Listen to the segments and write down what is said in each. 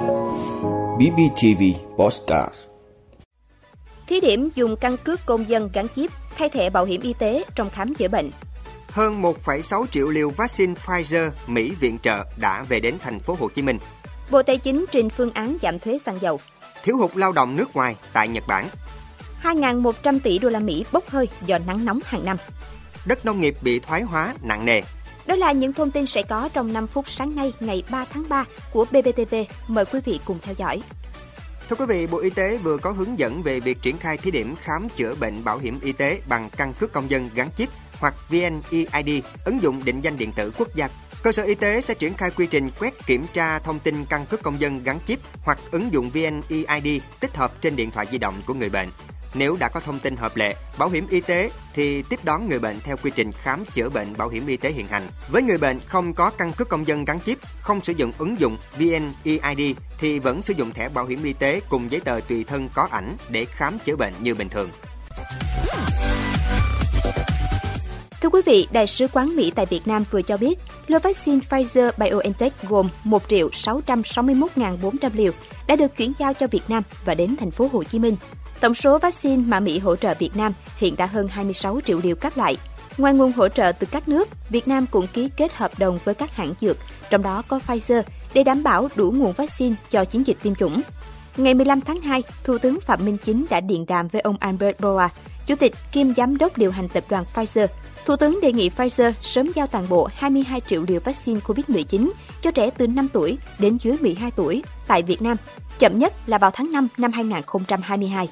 BBTV Postcard Thí điểm dùng căn cước công dân gắn chip thay thẻ bảo hiểm y tế trong khám chữa bệnh. Hơn 1,6 triệu liều vaccine Pfizer Mỹ viện trợ đã về đến thành phố Hồ Chí Minh. Bộ Tài chính trình phương án giảm thuế xăng dầu. Thiếu hụt lao động nước ngoài tại Nhật Bản. 2.100 tỷ đô la Mỹ bốc hơi do nắng nóng hàng năm. Đất nông nghiệp bị thoái hóa nặng nề. Đó là những thông tin sẽ có trong 5 phút sáng nay ngày 3 tháng 3 của BBTV. Mời quý vị cùng theo dõi. Thưa quý vị, Bộ Y tế vừa có hướng dẫn về việc triển khai thí điểm khám chữa bệnh bảo hiểm y tế bằng căn cước công dân gắn chip hoặc VNeID, ứng dụng định danh điện tử quốc gia. Cơ sở y tế sẽ triển khai quy trình quét kiểm tra thông tin căn cước công dân gắn chip hoặc ứng dụng VNeID tích hợp trên điện thoại di động của người bệnh. Nếu đã có thông tin hợp lệ, bảo hiểm y tế thì tiếp đón người bệnh theo quy trình khám chữa bệnh bảo hiểm y tế hiện hành. Với người bệnh không có căn cước công dân gắn chip, không sử dụng ứng dụng VNeID thì vẫn sử dụng thẻ bảo hiểm y tế cùng giấy tờ tùy thân có ảnh để khám chữa bệnh như bình thường. Thưa quý vị, Đại sứ quán Mỹ tại Việt Nam vừa cho biết, lô vaccine Pfizer-BioNTech gồm 1 triệu 661.400 liều đã được chuyển giao cho Việt Nam và đến thành phố Hồ Chí Minh. Tổng số vaccine mà Mỹ hỗ trợ Việt Nam hiện đã hơn 26 triệu liều các loại. Ngoài nguồn hỗ trợ từ các nước, Việt Nam cũng ký kết hợp đồng với các hãng dược, trong đó có Pfizer, để đảm bảo đủ nguồn vaccine cho chiến dịch tiêm chủng. Ngày 15 tháng 2, Thủ tướng Phạm Minh Chính đã điện đàm với ông Albert Bola, Chủ tịch kiêm Giám đốc điều hành tập đoàn Pfizer. Thủ tướng đề nghị Pfizer sớm giao toàn bộ 22 triệu liều vaccine COVID-19 cho trẻ từ 5 tuổi đến dưới 12 tuổi tại Việt Nam, chậm nhất là vào tháng 5 năm 2022.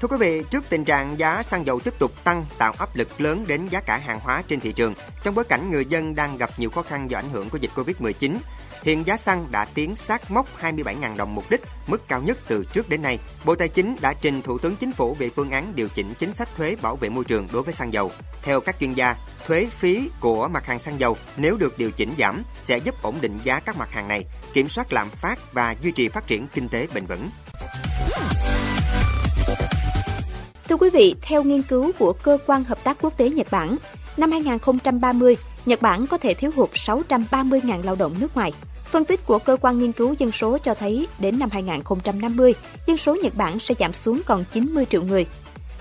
Thưa quý vị, trước tình trạng giá xăng dầu tiếp tục tăng tạo áp lực lớn đến giá cả hàng hóa trên thị trường, trong bối cảnh người dân đang gặp nhiều khó khăn do ảnh hưởng của dịch Covid-19, hiện giá xăng đã tiến sát mốc 27.000 đồng một lít, mức cao nhất từ trước đến nay. Bộ Tài chính đã trình Thủ tướng Chính phủ về phương án điều chỉnh chính sách thuế bảo vệ môi trường đối với xăng dầu. Theo các chuyên gia, thuế phí của mặt hàng xăng dầu nếu được điều chỉnh giảm sẽ giúp ổn định giá các mặt hàng này, kiểm soát lạm phát và duy trì phát triển kinh tế bền vững. Thưa quý vị, theo nghiên cứu của Cơ quan Hợp tác Quốc tế Nhật Bản, năm 2030, Nhật Bản có thể thiếu hụt 630.000 lao động nước ngoài. Phân tích của Cơ quan Nghiên cứu Dân số cho thấy đến năm 2050, dân số Nhật Bản sẽ giảm xuống còn 90 triệu người.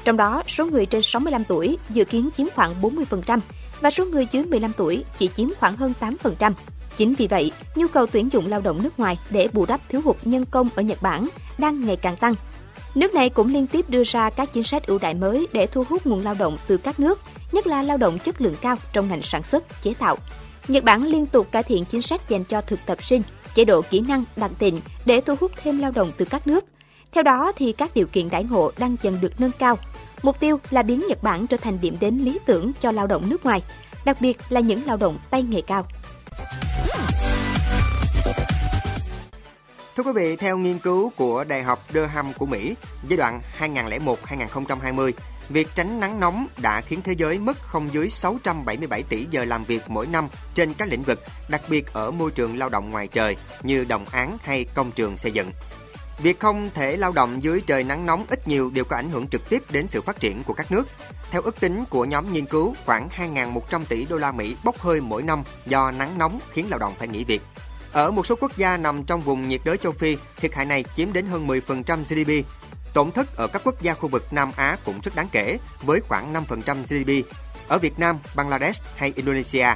Trong đó, số người trên 65 tuổi dự kiến chiếm khoảng 40% và số người dưới 15 tuổi chỉ chiếm khoảng hơn 8%. Chính vì vậy, nhu cầu tuyển dụng lao động nước ngoài để bù đắp thiếu hụt nhân công ở Nhật Bản đang ngày càng tăng. Nước này cũng liên tiếp đưa ra các chính sách ưu đại mới để thu hút nguồn lao động từ các nước, nhất là lao động chất lượng cao trong ngành sản xuất, chế tạo. Nhật Bản liên tục cải thiện chính sách dành cho thực tập sinh, chế độ kỹ năng đặc định để thu hút thêm lao động từ các nước. Theo đó thì các điều kiện đãi ngộ đang dần được nâng cao. Mục tiêu là biến Nhật Bản trở thành điểm đến lý tưởng cho lao động nước ngoài, đặc biệt là những lao động tay nghề cao. Thưa quý vị, theo nghiên cứu của Đại học Durham của Mỹ, giai đoạn 2001-2020, việc tránh nắng nóng đã khiến thế giới mất không dưới 677 tỷ giờ làm việc mỗi năm trên các lĩnh vực, đặc biệt ở môi trường lao động ngoài trời như đồng án hay công trường xây dựng. Việc không thể lao động dưới trời nắng nóng ít nhiều đều có ảnh hưởng trực tiếp đến sự phát triển của các nước. Theo ước tính của nhóm nghiên cứu, khoảng 2.100 tỷ đô la Mỹ bốc hơi mỗi năm do nắng nóng khiến lao động phải nghỉ việc. Ở một số quốc gia nằm trong vùng nhiệt đới châu Phi, thiệt hại này chiếm đến hơn 10% GDP. Tổn thất ở các quốc gia khu vực Nam Á cũng rất đáng kể, với khoảng 5% GDP. Ở Việt Nam, Bangladesh hay Indonesia,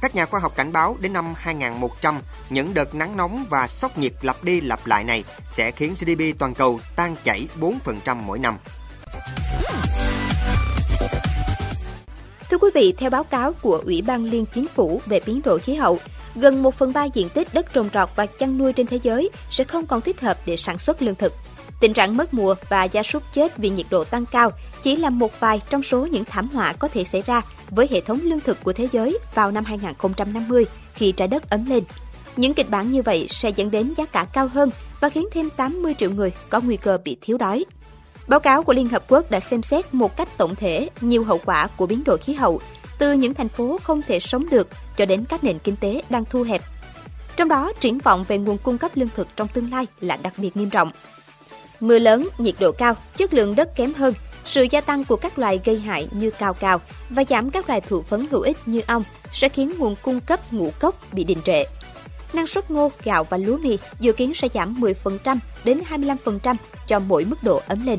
các nhà khoa học cảnh báo đến năm 2100, những đợt nắng nóng và sốc nhiệt lặp đi lặp lại này sẽ khiến GDP toàn cầu tan chảy 4% mỗi năm. Thưa quý vị, theo báo cáo của Ủy ban Liên Chính phủ về biến đổi khí hậu, gần 1 phần 3 diện tích đất trồng trọt và chăn nuôi trên thế giới sẽ không còn thích hợp để sản xuất lương thực. Tình trạng mất mùa và gia súc chết vì nhiệt độ tăng cao chỉ là một vài trong số những thảm họa có thể xảy ra với hệ thống lương thực của thế giới vào năm 2050 khi trái đất ấm lên. Những kịch bản như vậy sẽ dẫn đến giá cả cao hơn và khiến thêm 80 triệu người có nguy cơ bị thiếu đói. Báo cáo của Liên Hợp Quốc đã xem xét một cách tổng thể nhiều hậu quả của biến đổi khí hậu, từ những thành phố không thể sống được cho đến các nền kinh tế đang thu hẹp. Trong đó, triển vọng về nguồn cung cấp lương thực trong tương lai là đặc biệt nghiêm trọng. Mưa lớn, nhiệt độ cao, chất lượng đất kém hơn, sự gia tăng của các loài gây hại như cao cao và giảm các loài thụ phấn hữu ích như ong sẽ khiến nguồn cung cấp ngũ cốc bị đình trệ. Năng suất ngô, gạo và lúa mì dự kiến sẽ giảm 10% đến 25% cho mỗi mức độ ấm lên.